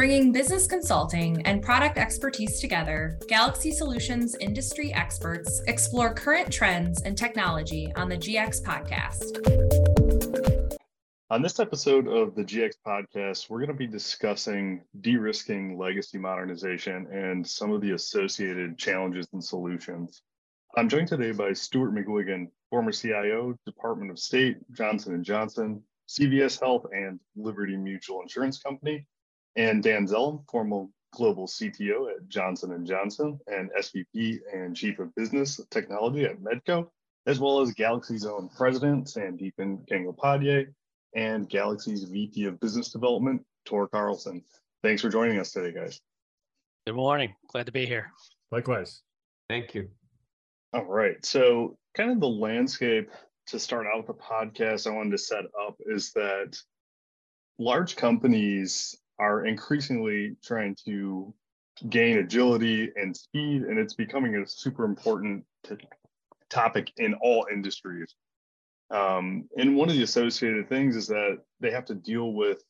Bringing business consulting and product expertise together, Galaxy Solutions industry experts explore current trends and technology on the GX podcast. On this episode of the GX podcast, we're going to be discussing de risking legacy modernization and some of the associated challenges and solutions. I'm joined today by Stuart McGuigan, former CIO, Department of State, Johnson & Johnson, CVS Health, and Liberty Mutual Insurance Company, and Dan Zell, former global CTO at Johnson & Johnson and SVP and Chief of Business Technology at Medco, as well as Galaxy's own president, Sandeepan Gangopadhyay, and Galaxy's VP of Business Development, Tor Carlson. Thanks for joining us today, guys. Good morning. Glad to be here. Likewise. Thank you. All right. So, kind of the landscape to start out the podcast I wanted to set up is that large companies are increasingly trying to gain agility and speed, and it's becoming a super important t- topic in all industries. Um, and one of the associated things is that they have to deal with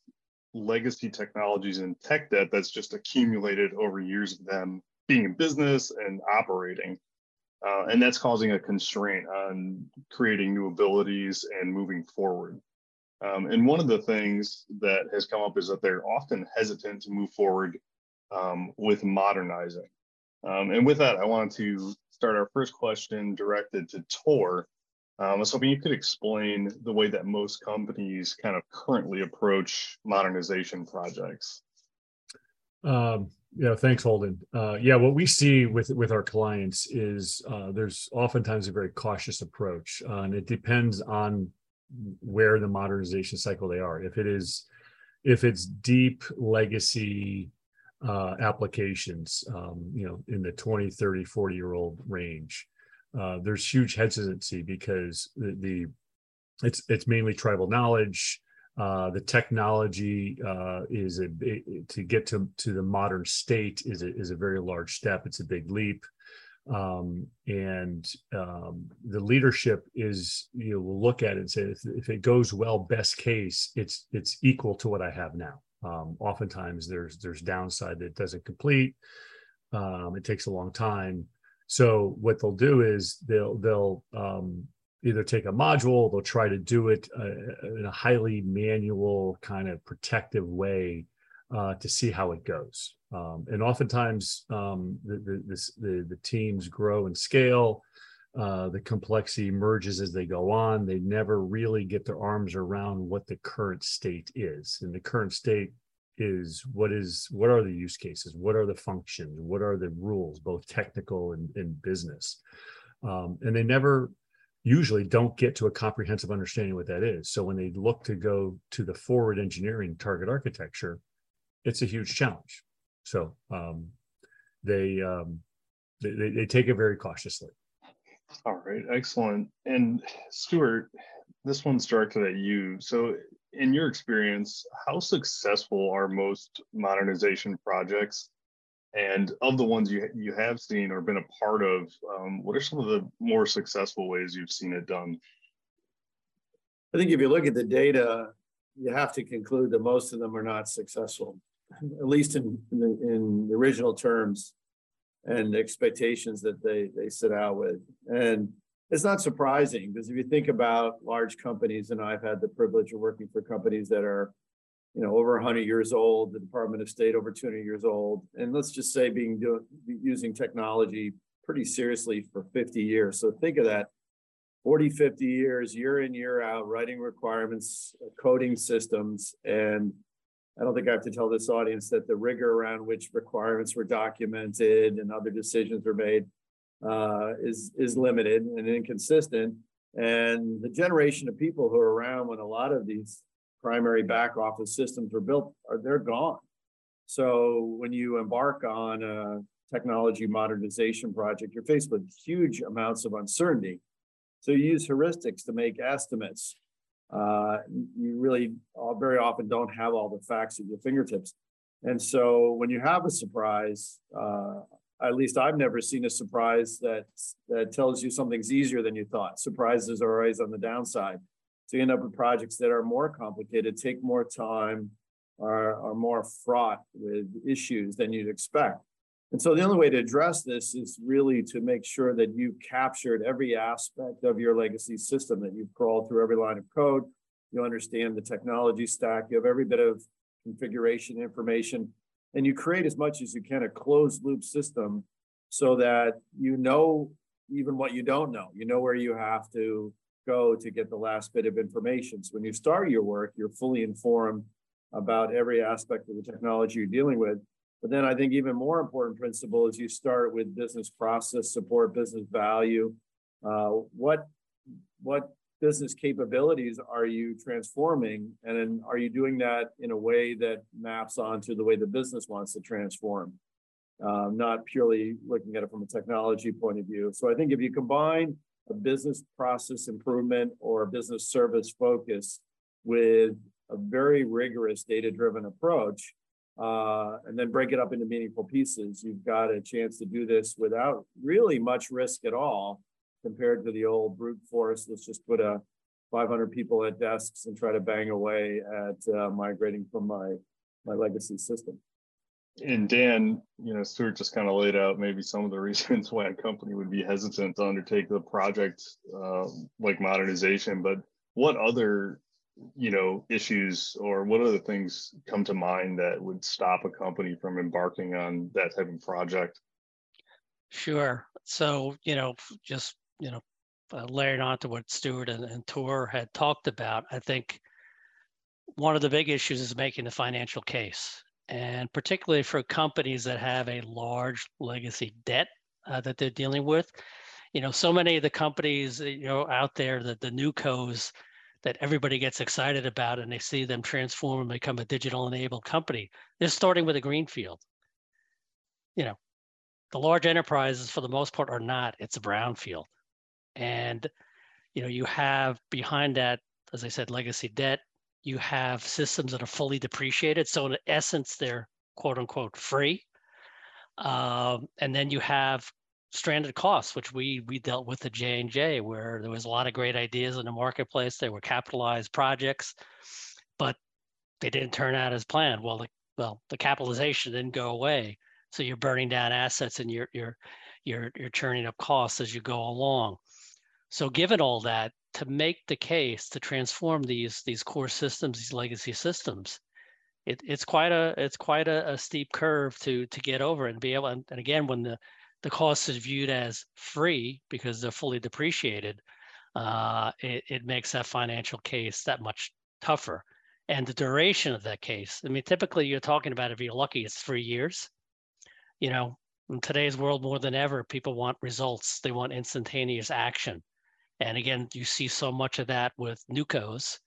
legacy technologies and tech debt that's just accumulated over years of them being in business and operating. Uh, and that's causing a constraint on creating new abilities and moving forward. Um, and one of the things that has come up is that they're often hesitant to move forward um, with modernizing. Um, and with that, I wanted to start our first question directed to Tor. Um, I was hoping you could explain the way that most companies kind of currently approach modernization projects. Um, yeah, thanks, Holden. Uh, yeah, what we see with with our clients is uh, there's oftentimes a very cautious approach, uh, and it depends on where the modernization cycle they are. If it is, if it's deep legacy uh, applications, um, you know, in the 20, 30, 40 year old range, uh, there's huge hesitancy because the, the, it's it's mainly tribal knowledge. Uh, the technology uh, is a to get to to the modern state is a, is a very large step. It's a big leap um, and um, the leadership is you know will look at it and say if, if, it goes well best case it's it's equal to what i have now. Um, oftentimes there's there's downside that doesn't complete. Um, it takes a long time. So what they'll do is they'll they'll um, either take a module they'll try to do it uh, in a highly manual kind of protective way uh, to see how it goes. Um, and oftentimes, um, the, the, this, the, the, teams grow and scale. Uh, the complexity emerges as they go on. They never really get their arms around what the current state is. And the current state is what is what are the use cases? What are the functions? What are the rules, both technical and, and business? Um, and they never usually don't get to a comprehensive understanding what that is. So when they look to go to the forward engineering target architecture, it's a huge challenge. So um, they, um, they they take it very cautiously. All right, excellent. And Stuart, this one's directed at you. So, in your experience, how successful are most modernization projects? And of the ones you you have seen or been a part of, um, what are some of the more successful ways you've seen it done? I think if you look at the data, you have to conclude that most of them are not successful at least in, in, the, in the original terms and expectations that they they set out with. And it's not surprising because if you think about large companies, and I've had the privilege of working for companies that are, you know, over 100 years old, the Department of State over 200 years old, and let's just say being doing using technology pretty seriously for 50 years. So think of that 40, 50 years, year in, year out, writing requirements, coding systems, and I don't think I have to tell this audience that the rigor around which requirements were documented and other decisions were made uh, is is limited and inconsistent. And the generation of people who are around when a lot of these primary back office systems were built are they're gone. So when you embark on a technology modernization project, you're faced with huge amounts of uncertainty. So you use heuristics to make estimates uh, you really very often don't have all the facts at your fingertips. And so when you have a surprise, uh, at least I've never seen a surprise that that tells you something's easier than you thought. Surprises are always on the downside. So you end up with projects that are more complicated, take more time, are, are more fraught with issues than you'd expect. And so the only way to address this is really to make sure that you've captured every aspect of your legacy system, that you've crawled through every line of code, you understand the technology stack, you have every bit of configuration information, and you create as much as you can a closed loop system so that you know even what you don't know. You know where you have to go to get the last bit of information. So when you start your work, you're fully informed about every aspect of the technology you're dealing with. But then I think even more important principle is you start with business process support, business value. Uh, what what business capabilities are you transforming, and then are you doing that in a way that maps onto the way the business wants to transform, uh, not purely looking at it from a technology point of view. So I think if you combine a business process improvement or a business service focus with a very rigorous data-driven approach, uh, and then break it up into meaningful pieces. You've got a chance to do this without really much risk at all compared to the old brute force. Let's just put a 500 people at desks and try to bang away at uh, migrating from my my legacy system. And Dan, you know, Stuart just kind of laid out maybe some of the reasons why a company would be hesitant to undertake the project uh, like modernization. But what other you know issues or what other things come to mind that would stop a company from embarking on that type of project? Sure. So you know just you know uh, layering on to what stuart and, and Tor had talked about i think one of the big issues is making the financial case. And particularly for companies that have a large legacy debt uh, that they're dealing with you know so many of the companies you know out there that the new co's that everybody gets excited about and they see them transform and become a digital enabled company. They're starting with a greenfield. You know, the large enterprises for the most part are not, it's a brownfield. And, you know, you have behind that, as I said, legacy debt, you have systems that are fully depreciated. So in essence, they're quote unquote free. Um, and then you have stranded costs, which we we dealt with at J and J, where there was a lot of great ideas in the marketplace. They were capitalized projects, but they didn't turn out as planned. Well, the well the capitalization didn't go away, so you're burning down assets and you're you're you're you're churning up costs as you go along. So, given all that, to make the case to transform these these core systems, these legacy systems, it, it's quite a it's quite a, a, steep curve to to get over and be able. And, and again, when the the cost is viewed as free because they're fully depreciated, uh, it, it makes that financial case that much tougher. And the duration of that case, I mean, typically you're talking about if you're lucky, it's three years. You know, in today's world more than ever, people want results. They want instantaneous action. And again, you see so much of that with newcos,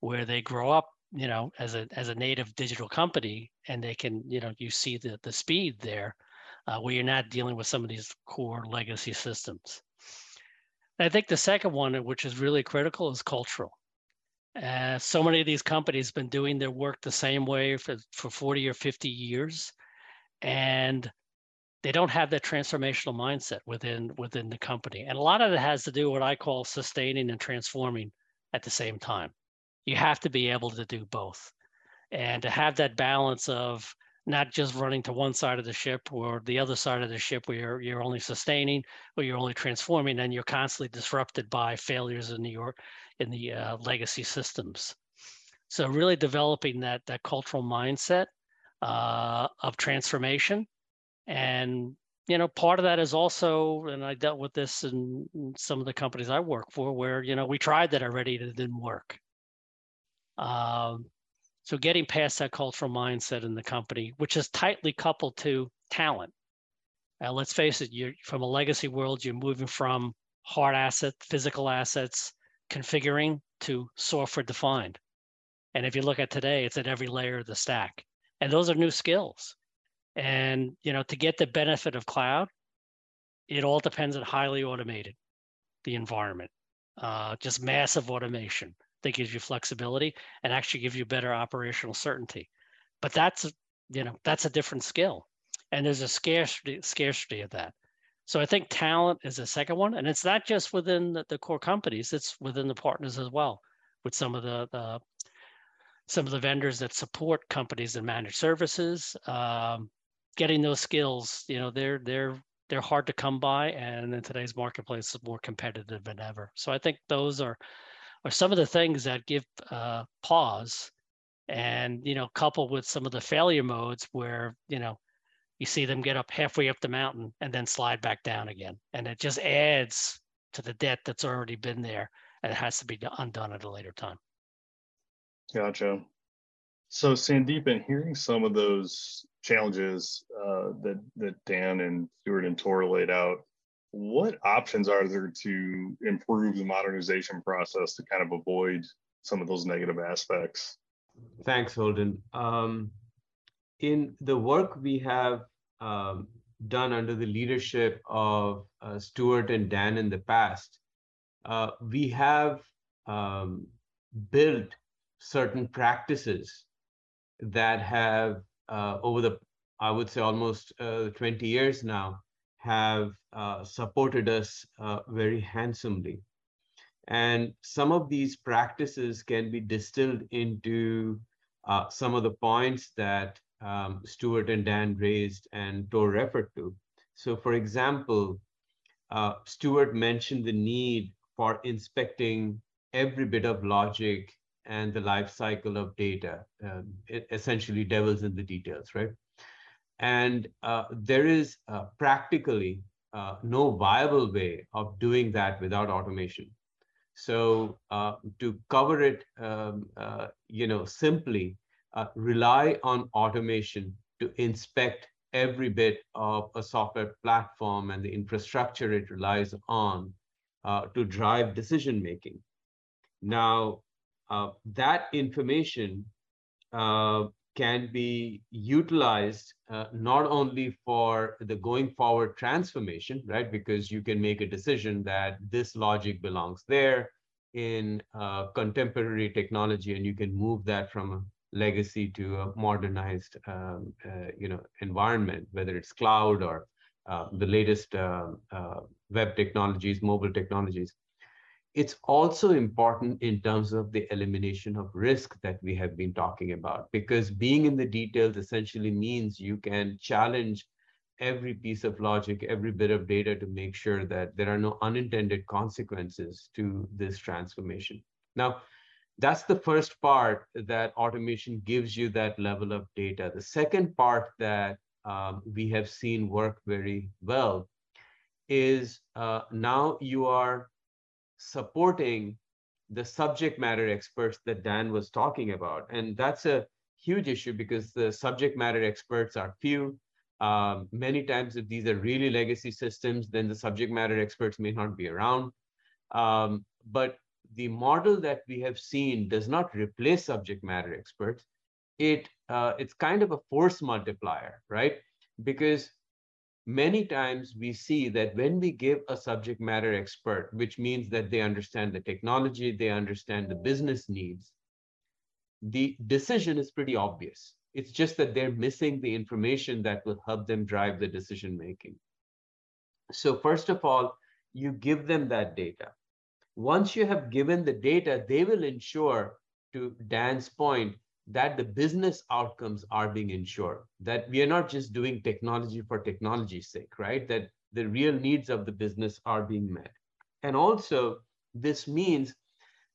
where they grow up, you know, as a as a native digital company, and they can, you know, you see the the speed there uh, where you're not dealing with some of these core legacy systems. I think the second one, which is really critical, is cultural. Uh, so many of these companies have been doing their work the same way for, for 40 or 50 years, and they don't have that transformational mindset within within the company. And a lot of it has to do what I call sustaining and transforming at the same time. You have to be able to do both, and to have that balance of not just running to one side of the ship or the other side of the ship where you're, you're only sustaining or you're only transforming and you're constantly disrupted by failures in the York in the uh, legacy systems. So really developing that that cultural mindset uh, of transformation, and you know part of that is also, and I dealt with this in some of the companies I work for, where you know we tried that already and it didn't work. Um, so getting past that cultural mindset in the company, which is tightly coupled to talent. Uh, let's face it, you're from a legacy world, you're moving from hard asset, physical assets, configuring to software defined. And if you look at today, it's at every layer of the stack. And those are new skills. And you know, to get the benefit of cloud, it all depends on highly automated, the environment, uh, just massive automation that gives you flexibility and actually gives you better operational certainty. But that's you know that's a different skill, and there's a scarcity scarcity of that. So I think talent is a second one, and it's not just within the, the core companies; it's within the partners as well, with some of the, the some of the vendors that support companies and managed services. Um, getting those skills, you know, they're they're they're hard to come by, and in today's marketplace, is more competitive than ever. So I think those are are some of the things that give uh, pause, and you know, coupled with some of the failure modes where you know you see them get up halfway up the mountain and then slide back down again, and it just adds to the debt that's already been there, and it has to be undone at a later time. Gotcha. So Sandeep, in hearing some of those challenges uh, that that Dan and Stuart and Tor laid out, what options are there to improve the modernization process to kind of avoid some of those negative aspects? Thanks, Holden. Um, in the work we have um, done under the leadership of uh, Stuart and Dan in the past, uh, we have um, built certain practices that have uh, over the i would say almost uh, 20 years now have uh, supported us uh, very handsomely and some of these practices can be distilled into uh, some of the points that um, Stuart and Dan raised and Tor referred to. So, for example, uh, Stuart mentioned the need for inspecting every bit of logic and the life cycle of data. Um, essentially devils in the details, right? And uh, there is uh, practically uh, no viable way of doing that without automation. So uh, to cover it, um, uh, you know, simply uh, rely on automation to inspect every bit of a software platform and the infrastructure it relies on to drive decision making. Now, that information can be utilized uh, not only for the going forward transformation, right? Because you can make a decision that this logic belongs there in uh, contemporary technology, and you can move that from a legacy to a modernized, um, uh, you know, environment, whether it's cloud or uh, the latest web technologies, mobile technologies it's also important in terms of the elimination of risk that we have been talking about, because being in the details essentially means you can challenge every piece of logic, every bit of data to make sure that there are no unintended consequences to this transformation. Now, that's the first part that automation gives you that level of data. The second part that um, we have seen work very well is uh, now you are supporting the subject matter experts that Dan was talking about. And that's a huge issue because the subject matter experts are few. Um, many times, if these are really legacy systems, then the subject matter experts may not be around. Um, but the model that we have seen does not replace subject matter experts. It uh, it's kind of a force multiplier, right? Because many times we see that when we give a subject matter expert, which means that they understand the technology, they understand the business needs, the decision is pretty obvious. It's just that they're missing the information that will help them drive the decision making. So, first of all, you give them that data. Once you have given the data, they will ensure, to Dan's point, that the business outcomes are being ensured, that we are not just doing technology for technology's sake, right? That the real needs of the business are being met. And also, this means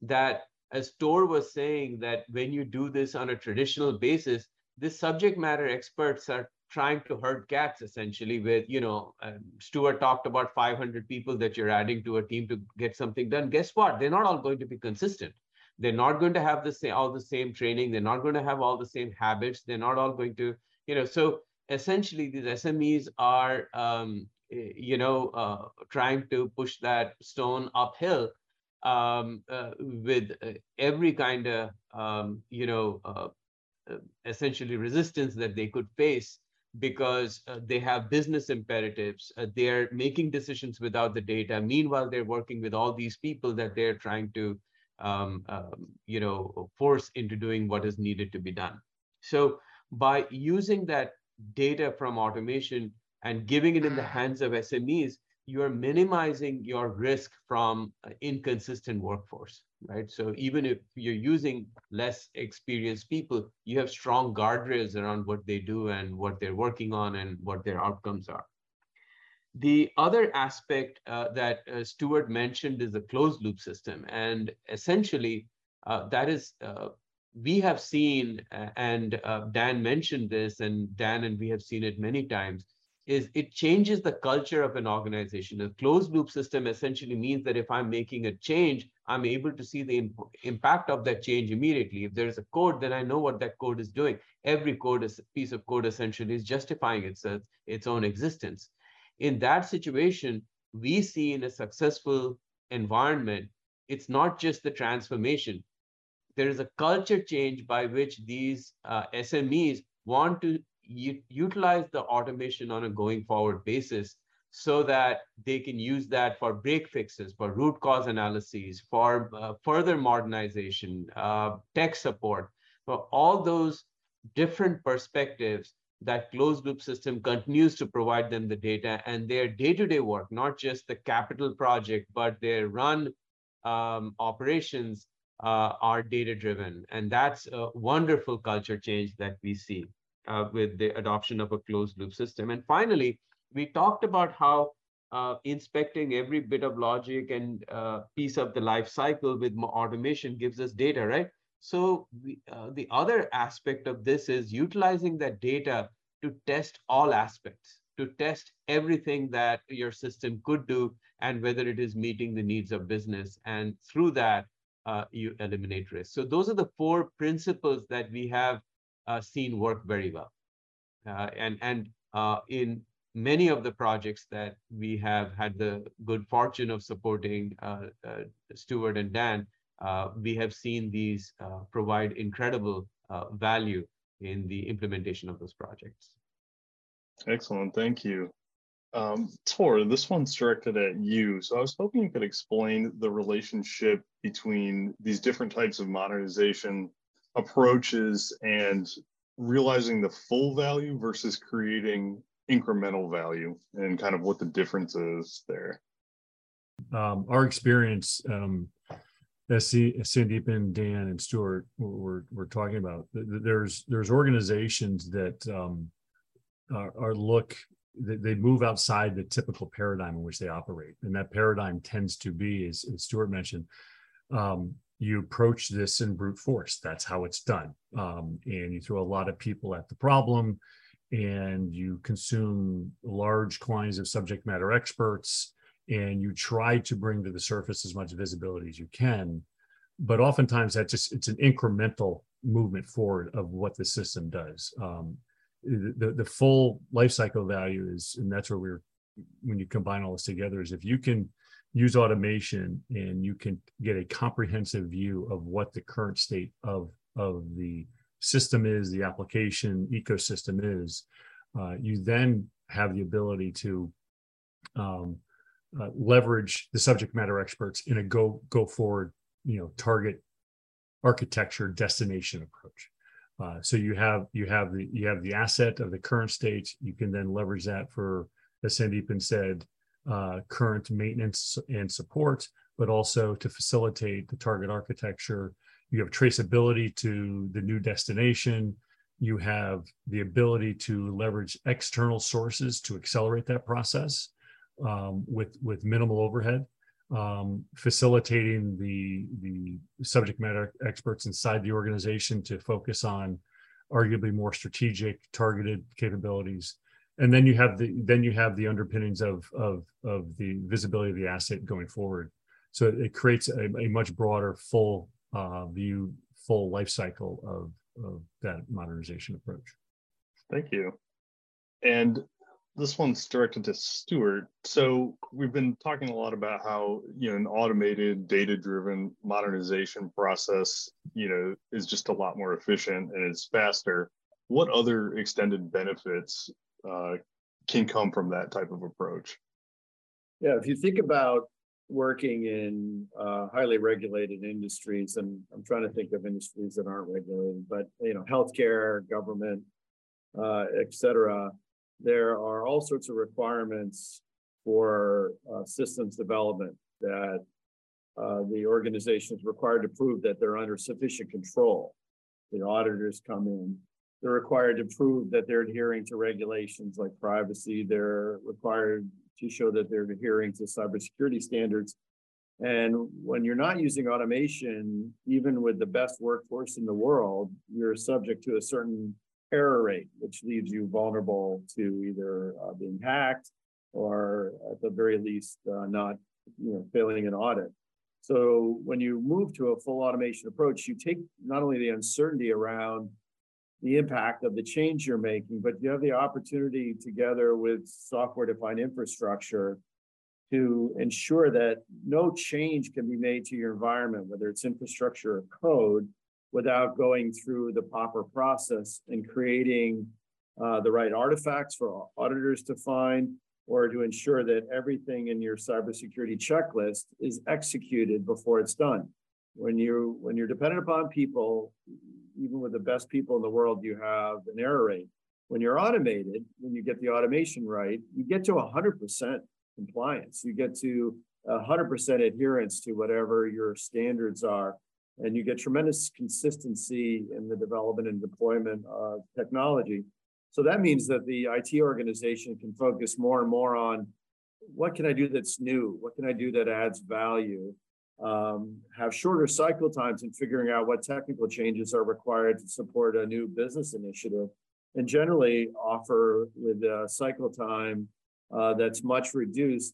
that, as Tor was saying, that when you do this on a traditional basis, the subject matter experts are trying to herd cats essentially with you know um, stuart talked about 500 people that you're adding to a team to get something done guess what they're not all going to be consistent they're not going to have the same all the same training. They're not going to have all the same habits. They're not all going to, you know. So essentially, these SMEs are, um, you know, uh, trying to push that stone uphill um, uh, with uh, every kind of, um, you know, uh, uh, essentially resistance that they could face because uh, they have business imperatives. Uh, they're making decisions without the data. Meanwhile, they're working with all these people that they're trying to um, um, you know, force into doing what is needed to be done. So by using that data from automation and giving it in the hands of SMEs, you're minimizing your risk from inconsistent workforce, right? So even if you're using less experienced people, you have strong guardrails around what they do and what they're working on and what their outcomes are. The other aspect uh, that uh, Stuart mentioned is the closed loop system. And essentially, uh, that is, uh, we have seen, and uh, Dan mentioned this, and Dan and we have seen it many times, is it changes the culture of an organization. A closed loop system essentially means that if I'm making a change, I'm able to see the imp impact of that change immediately. If there's a code, then I know what that code is doing. Every code is piece of code essentially is justifying its, its own existence in that situation, we see in a successful environment, it's not just the transformation. There is a culture change by which these uh, SMEs want to utilize the automation on a going forward basis so that they can use that for break fixes, for root cause analyses, for uh, further modernization, uh, tech support, for all those different perspectives that closed loop system continues to provide them the data and their day-to-day work, not just the capital project, but their run um, operations uh, are data-driven. And that's a wonderful culture change that we see uh, with the adoption of a closed loop system. And finally, we talked about how uh, inspecting every bit of logic and uh, piece of the life cycle with automation gives us data, right? So we, uh, the other aspect of this is utilizing that data to test all aspects, to test everything that your system could do and whether it is meeting the needs of business. And through that, uh, you eliminate risk. So those are the four principles that we have uh, seen work very well. Uh, and and uh, in many of the projects that we have had the good fortune of supporting uh, Stuart and Dan, we have seen these uh, provide incredible uh, value in the implementation of those projects. Excellent, thank you. Um, Tor, this one's directed at you. So I was hoping you could explain the relationship between these different types of modernization approaches and realizing the full value versus creating incremental value and kind of what the difference is there. Um, our experience um, as Sandeep and Dan and Stuart were, were talking about, there's there's organizations that um, are, are look they move outside the typical paradigm in which they operate, and that paradigm tends to be, as, as Stuart mentioned, um, you approach this in brute force. That's how it's done, um, and you throw a lot of people at the problem, and you consume large quantities of subject matter experts and you try to bring to the surface as much visibility as you can but oftentimes that just it's an incremental movement forward of what the system does. Um, the, the full life cycle value is and that's where we're when you combine all this together is if you can use automation and you can get a comprehensive view of what the current state of of the system is the application ecosystem is uh, you then have the ability to um, uh, leverage the subject matter experts in a go go forward you know target architecture destination approach. Uh, so you have you have the you have the asset of the current state. You can then leverage that for as sandeepan said uh, current maintenance and support but also to facilitate the target architecture. You have traceability to the new destination. You have the ability to leverage external sources to accelerate that process um, with with minimal overhead, um, facilitating the the subject matter experts inside the organization to focus on arguably more strategic, targeted capabilities. And then you have the then you have the underpinnings of of of the visibility of the asset going forward. So it creates a, a much broader, full uh, view, full life cycle of of that modernization approach. Thank you. And this one's directed to Stuart. So we've been talking a lot about how you know an automated, data-driven modernization process, you know, is just a lot more efficient and it's faster. What other extended benefits uh, can come from that type of approach? Yeah, if you think about working in uh, highly regulated industries, and I'm trying to think of industries that aren't regulated, but you know, healthcare, government, uh, et cetera there are all sorts of requirements for uh, systems development that uh, the organization is required to prove that they're under sufficient control. The auditors come in. They're required to prove that they're adhering to regulations like privacy. They're required to show that they're adhering to cybersecurity standards. And when you're not using automation, even with the best workforce in the world, you're subject to a certain error rate, which leaves you vulnerable to either uh, being hacked or at the very least uh, not you know failing an audit. So when you move to a full automation approach, you take not only the uncertainty around the impact of the change you're making, but you have the opportunity together with software defined infrastructure to ensure that no change can be made to your environment, whether it's infrastructure or code, without going through the proper process and creating uh, the right artifacts for auditors to find or to ensure that everything in your cybersecurity checklist is executed before it's done. When you when you're dependent upon people, even with the best people in the world, you have an error rate. When you're automated, when you get the automation right, you get to 100% compliance. You get to 100% adherence to whatever your standards are. And you get tremendous consistency in the development and deployment of technology. So that means that the IT organization can focus more and more on what can I do that's new? What can I do that adds value? Um, have shorter cycle times in figuring out what technical changes are required to support a new business initiative, and generally offer with a cycle time uh, that's much reduced.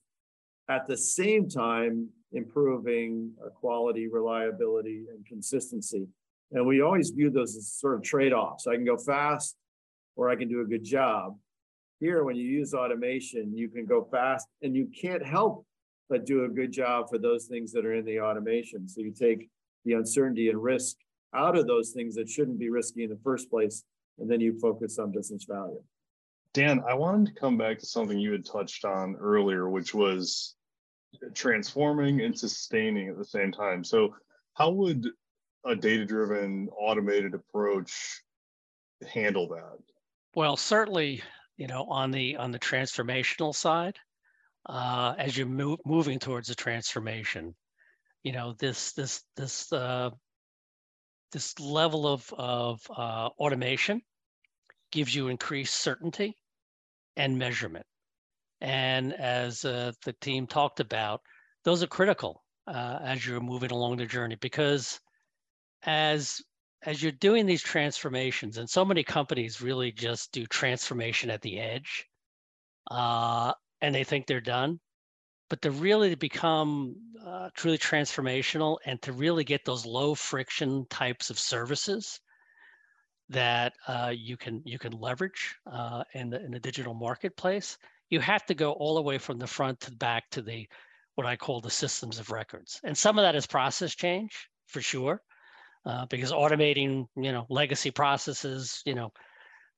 At the same time, improving uh, quality, reliability, and consistency. And we always view those as sort of trade offs. I can go fast or I can do a good job. Here, when you use automation, you can go fast and you can't help but do a good job for those things that are in the automation. So you take the uncertainty and risk out of those things that shouldn't be risky in the first place, and then you focus on business value. Dan, I wanted to come back to something you had touched on earlier, which was transforming and sustaining at the same time. So, how would a data driven automated approach handle that? Well, certainly, you know, on the on the transformational side, uh, as you're moving towards a transformation, you know, this this this uh, this level of of uh, automation gives you increased certainty and measurement. And as uh, the team talked about, those are critical uh, as you're moving along the journey because as as you're doing these transformations, and so many companies really just do transformation at the edge, uh, and they think they're done. But to really become uh, truly transformational and to really get those low friction types of services that uh, you can you can leverage uh, in the in the digital marketplace, you have to go all the way from the front to the back to the what I call the systems of records. And some of that is process change for sure uh, because automating, you know, legacy processes, you know,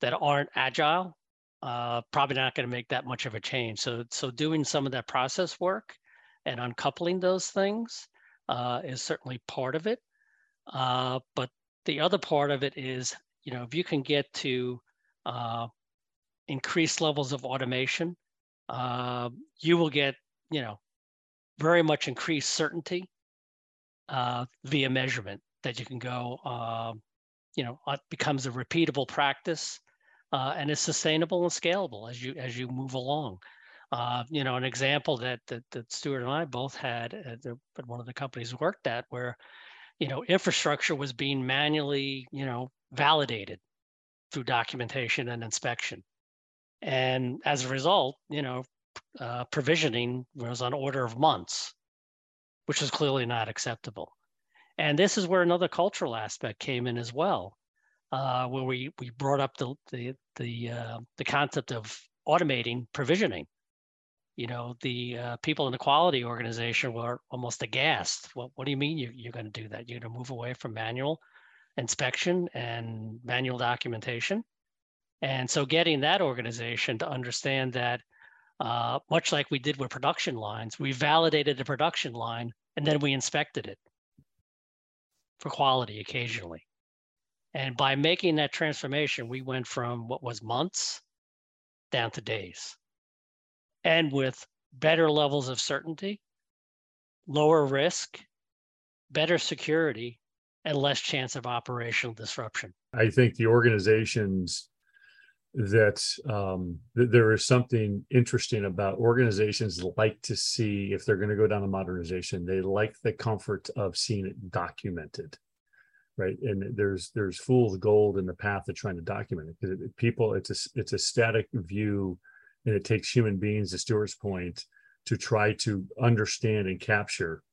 that aren't agile, uh, probably not going to make that much of a change. So, so doing some of that process work and uncoupling those things uh, is certainly part of it. Uh, but the other part of it is, you know, if you can get to uh, increased levels of automation, uh, you will get, you know, very much increased certainty via measurement that you can go, uh, you know, it becomes a repeatable practice uh, and is sustainable and scalable as you as you move along. Uh, you know, an example that, that that Stuart and I both had at, the, at one of the companies worked at, where you know infrastructure was being manually, you know, validated through documentation and inspection, and as a result, you know, uh, provisioning was on order of months, which was clearly not acceptable. And this is where another cultural aspect came in as well, uh, where we we brought up the the the uh, the concept of automating provisioning. You know, the uh, people in the quality organization were almost aghast. What what do you mean you, you're going to do that? You're going to move away from manual inspection and manual documentation. And so, getting that organization to understand that, uh, much like we did with production lines, we validated the production line and then we inspected it for quality occasionally. And by making that transformation, we went from what was months down to days. And with better levels of certainty, lower risk, better security, and less chance of operational disruption. I think the organizations that um, th- there is something interesting about organizations like to see if they're going to go down a modernization, they like the comfort of seeing it documented right? And there's there's fool's gold in the path of trying to document it because people it's a it's a static view and it takes human beings to Stuart's point to try to understand and capture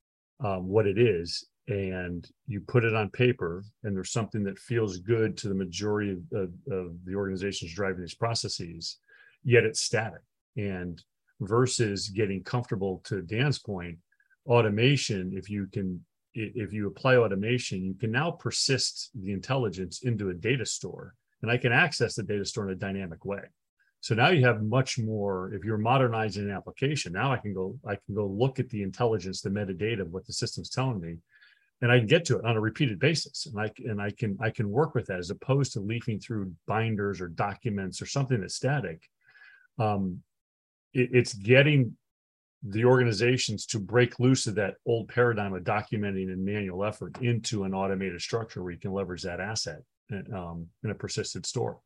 um, what it is and you put it on paper and there's something that feels good to the majority of, of, of the organizations driving these processes yet it's static and versus getting comfortable to dan's point automation if you can if you apply automation you can now persist the intelligence into a data store and i can access the data store in a dynamic way so now you have much more. If you're modernizing an application, now I can go, I can go look at the intelligence, the metadata of what the system's telling me, and I can get to it on a repeated basis. And I and I can I can work with that as opposed to leafing through binders or documents or something that's static. Um, it, it's getting the organizations to break loose of that old paradigm of documenting and manual effort into an automated structure where you can leverage that asset um, in a persistent store.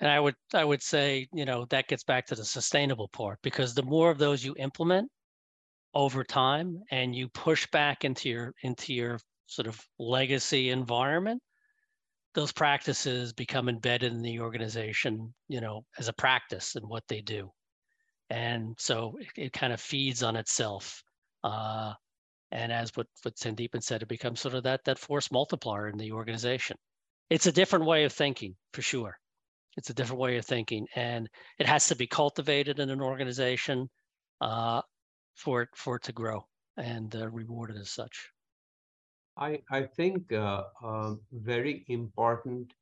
And I would I would say, you know, that gets back to the sustainable part because the more of those you implement over time and you push back into your into your sort of legacy environment, those practices become embedded in the organization, you know, as a practice and what they do. And so it, it kind of feeds on itself. Uh, and as what, what Sandeepan said, it becomes sort of that that force multiplier in the organization. It's a different way of thinking for sure. It's a different way of thinking, and it has to be cultivated in an organization uh, for it for it to grow and uh, rewarded as such. I I think uh, a very important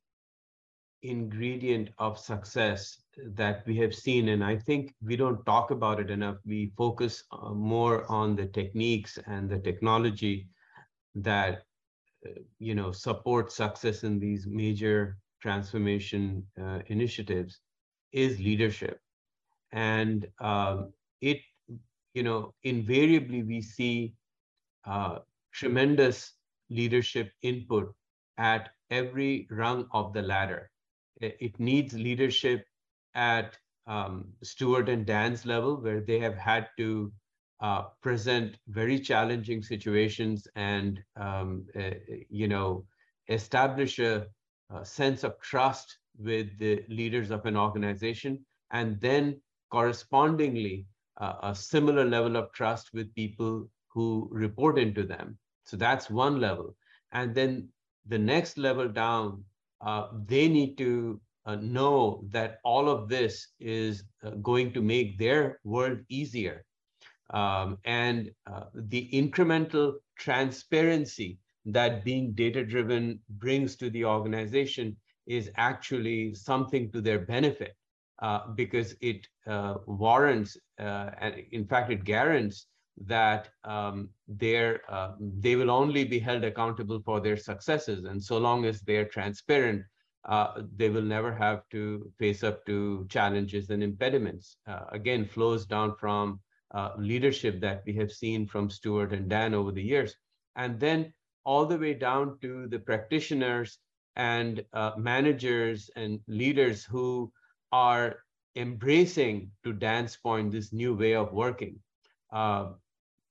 ingredient of success that we have seen, and I think we don't talk about it enough. We focus uh, more on the techniques and the technology that uh, you know support success in these major transformation uh, initiatives is leadership. And um, it, you know, invariably we see uh, tremendous leadership input at every rung of the ladder. It needs leadership at um, Stuart and Dan's level, where they have had to uh, present very challenging situations and, um, uh, you know, establish a a sense of trust with the leaders of an organization, and then correspondingly, a similar level of trust with people who report into them. So that's one level. And then the next level down, uh, they need to uh, know that all of this is uh, going to make their world easier. Um, and uh, the incremental transparency that being data driven brings to the organization is actually something to their benefit uh, because it uh, warrants uh, and in fact it guarantees that um, uh, they will only be held accountable for their successes. And so long as they're transparent they will never have to face up to challenges and impediments. Again flows down from leadership that we have seen from Stuart and Dan over the years. And then all the way down to the practitioners and uh, managers and leaders who are embracing, to Dan's point, this new way of working. Uh,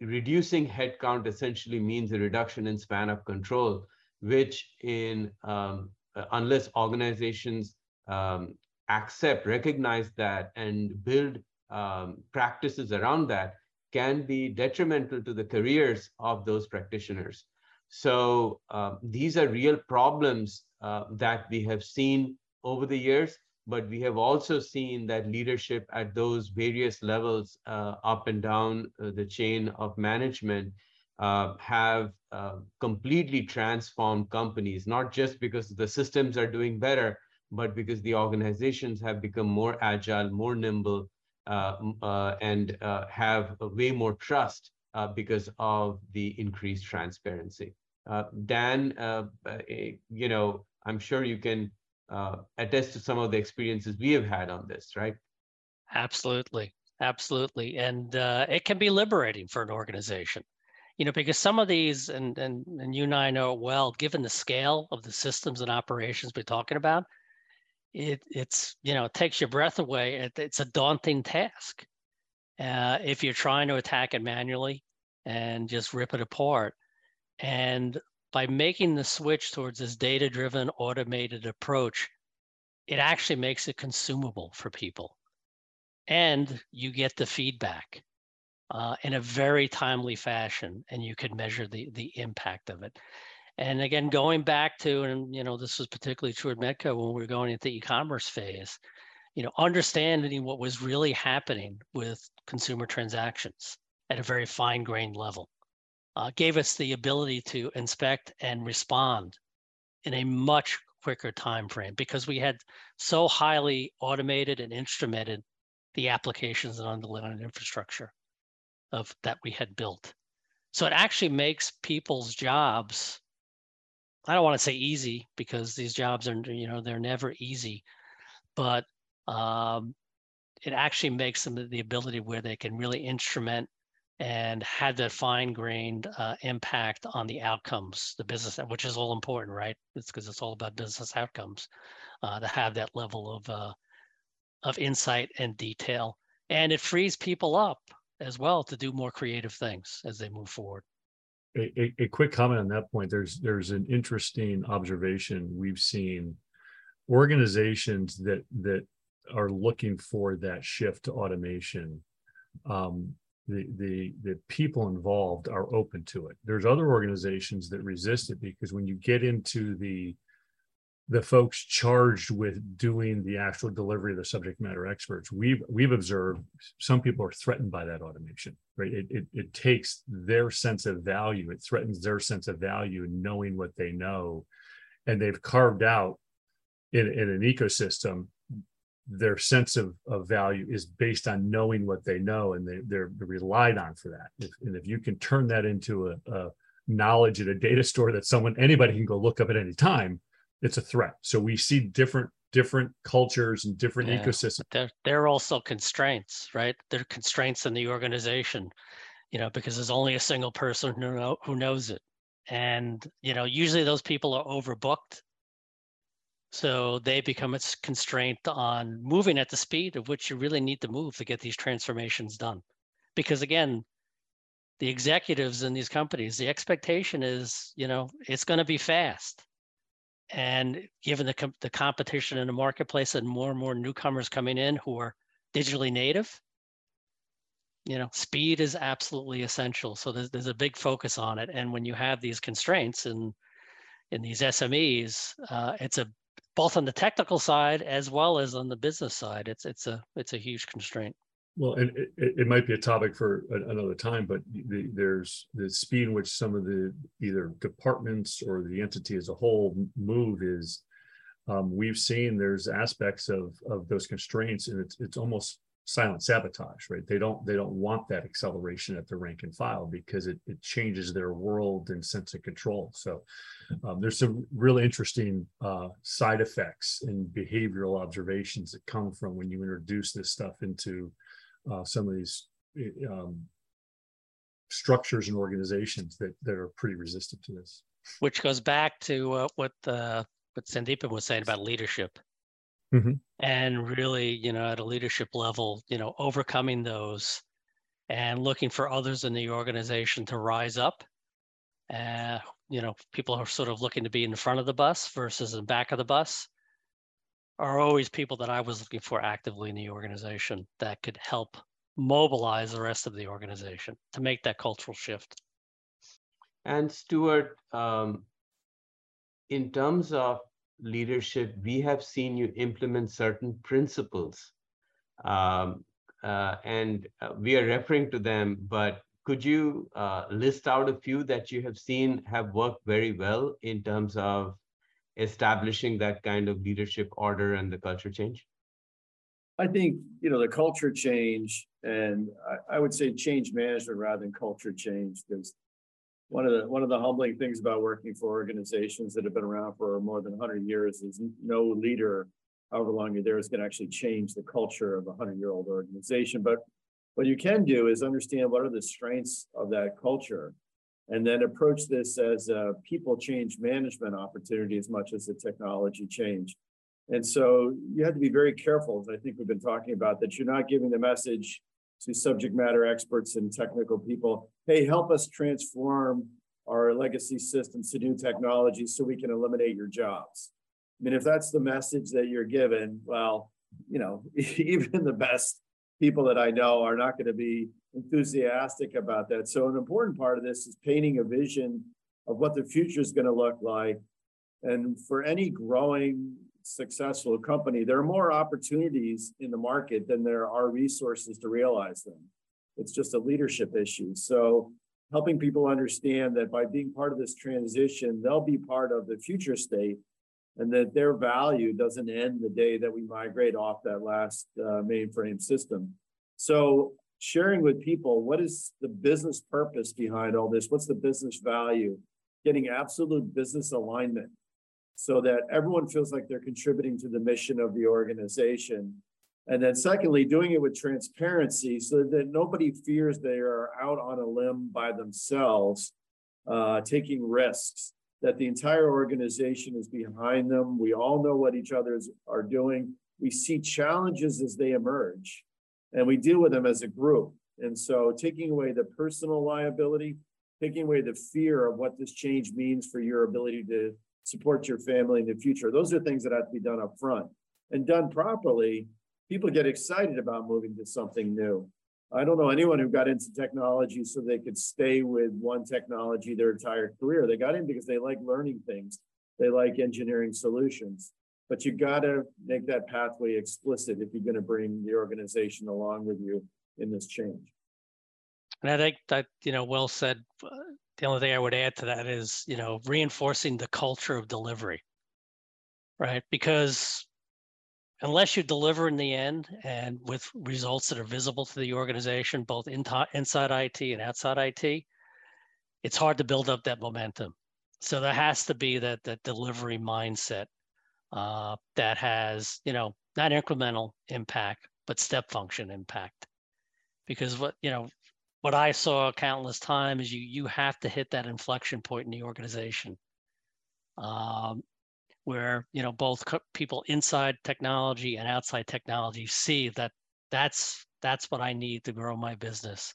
reducing headcount essentially means a reduction in span of control, which in um, unless organizations um, accept, recognize that, and build um, practices around that, can be detrimental to the careers of those practitioners. So uh, these are real problems uh, that we have seen over the years, but we have also seen that leadership at those various levels uh, up and down uh, the chain of management uh, have uh, completely transformed companies, not just because the systems are doing better, but because the organizations have become more agile, more nimble, and have way more trust uh, because of the increased transparency. Uh, Dan, uh, you know, I'm sure you can attest to some of the experiences we have had on this, right? Absolutely. absolutely, and uh, it can be liberating for an organization. You know, because some of these, and and and you and I know well, given the scale of the systems and operations we're talking about, it it's you know it takes your breath away. It, it's a daunting task uh, if you're trying to attack it manually and just rip it apart. And by making the switch towards this data-driven, automated approach, it actually makes it consumable for people, and you get the feedback. Uh, in a very timely fashion, and you can measure the the impact of it. And again, going back to, and you know, this was particularly true at Medco when we were going into the e-commerce phase, you know, understanding what was really happening with consumer transactions at a very fine-grained level uh, gave us the ability to inspect and respond in a much quicker time frame because we had so highly automated and instrumented the applications and underlying infrastructure of that we had built. So it actually makes people's jobs I don't want to say easy because these jobs are, you know, they're never easy, but um, it actually makes them the ability where they can really instrument and had that fine-grained uh, impact on the outcomes, the business, which is all important, right? It's because it's all about business outcomes uh, to have that level of uh, of insight and detail, and it frees people up as well to do more creative things as they move forward a, a, quick comment on that point. There's there's an interesting observation we've seen organizations that that are looking for that shift to automation. Um, the the the people involved are open to it. There's other organizations that resist it because when you get into the the folks charged with doing the actual delivery of the subject matter experts we've we've observed some people are threatened by that automation right it, it, it takes their sense of value it threatens their sense of value in knowing what they know and they've carved out in, in an ecosystem their sense of, of value is based on knowing what they know and they, they're relied on for that if, and if you can turn that into a, a knowledge in a data store that someone anybody can go look up at any time it's a threat. So we see different different cultures and different yeah. ecosystems. They're, they're also constraints, right? They're constraints in the organization, you know, because there's only a single person who know, who knows it, and you know, usually those people are overbooked, so they become a constraint on moving at the speed of which you really need to move to get these transformations done, because again. The executives in these companies, the expectation is, you know, it's going to be fast and given the, com- the competition in the marketplace and more and more newcomers coming in who are digitally native, you know, speed is absolutely essential. So there's, there's a big focus on it. And when you have these constraints in, in these SMEs, uh, it's a both on the technical side as well as on the business side. It's it's a it's a huge constraint. Well, and it, it might be a topic for another time, but the, there's the speed in which some of the either departments or the entity as a whole move is. Um, we've seen there's aspects of of those constraints, and it's it's almost silent sabotage, right? They don't they don't want that acceleration at the rank and file because it it changes their world and sense of control. So um, there's some really interesting uh, side effects and behavioral observations that come from when you introduce this stuff into uh, some of these eh, um, structures and organizations that that are pretty resistant to this. Which goes back to uh, what uh, what Sandeepan was saying about leadership, mm-hmm. and really, you know, at a leadership level, you know, overcoming those and looking for others in the organization to rise up. Uh, you know, people are sort of looking to be in front of the bus versus in the back of the bus are always people that I was looking for actively in the organization that could help mobilize the rest of the organization to make that cultural shift. And Stuart, um, in terms of leadership, we have seen you implement certain principles. Um, uh, and uh, we are referring to them, but could you uh, list out a few that you have seen have worked very well in terms of establishing that kind of leadership order and the culture change? I think, you know, the culture change and I, I would say change management rather than culture change, because one of the one of the humbling things about working for organizations that have been around for more than 100 years is no leader, however long you're there, is going to actually change the culture of a 100 year old organization. But What you can do is understand what are the strengths of that culture and then approach this as a people change management opportunity as much as a technology change. And so you have to be very careful, as I think we've been talking about, that you're not giving the message to subject matter experts and technical people, hey, help us transform our legacy systems to new technology so we can eliminate your jobs. I mean, if that's the message that you're given, well, you know, even the best people that I know are not going to be enthusiastic about that. So, an important part of this is painting a vision of what the future is going to look like. And for any growing successful company, there are more opportunities in the market than there are resources to realize them. It's just a leadership issue. So, helping people understand that by being part of this transition, they'll be part of the future state and that their value doesn't end the day that we migrate off that last uh, mainframe system. So, sharing with people what is the business purpose behind all this? What's the business value? Getting absolute business alignment so that everyone feels like they're contributing to the mission of the organization. And then, secondly, doing it with transparency so that nobody fears they are out on a limb by themselves, uh, taking risks that the entire organization is behind them. We all know what each others are doing. We see challenges as they emerge and we deal with them as a group. And so taking away the personal liability, taking away the fear of what this change means for your ability to support your family in the future. Those are things that have to be done up front and done properly. People get excited about moving to something new. I don't know anyone who got into technology so they could stay with one technology their entire career. They got in because they like learning things, they like engineering solutions. But you got to make that pathway explicit if you're going to bring the organization along with you in this change. And I think that, you know, well said. Uh, The only thing I would add to that is, you know, reinforcing the culture of delivery, right? Because unless you deliver in the end and with results that are visible to the organization, both in inside IT and outside IT, it's hard to build up that momentum. So there has to be that that delivery mindset uh, that has, you know, not incremental impact, but step function impact. Because what you know, what I saw countless times, is you you have to hit that inflection point in the organization. Um, where you know both people inside technology and outside technology see that that's that's what I need to grow my business,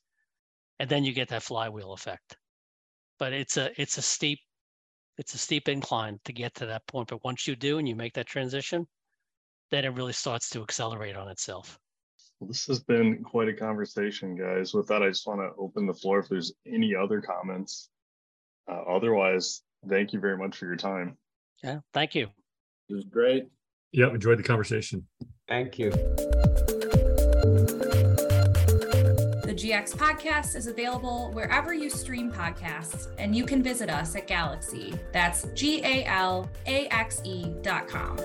and then you get that flywheel effect. But it's a it's a steep it's a steep incline to get to that point. But once you do and you make that transition, then it really starts to accelerate on itself. Well, this has been quite a conversation, guys. With that, I just want to open the floor if there's any other comments. Uh, otherwise, thank you very much for your time. Yeah, thank you. It was great. Yep, enjoyed the conversation. Thank you. The GX podcast is available wherever you stream podcasts, and you can visit us at Galaxy. That's G A L A X E dot com.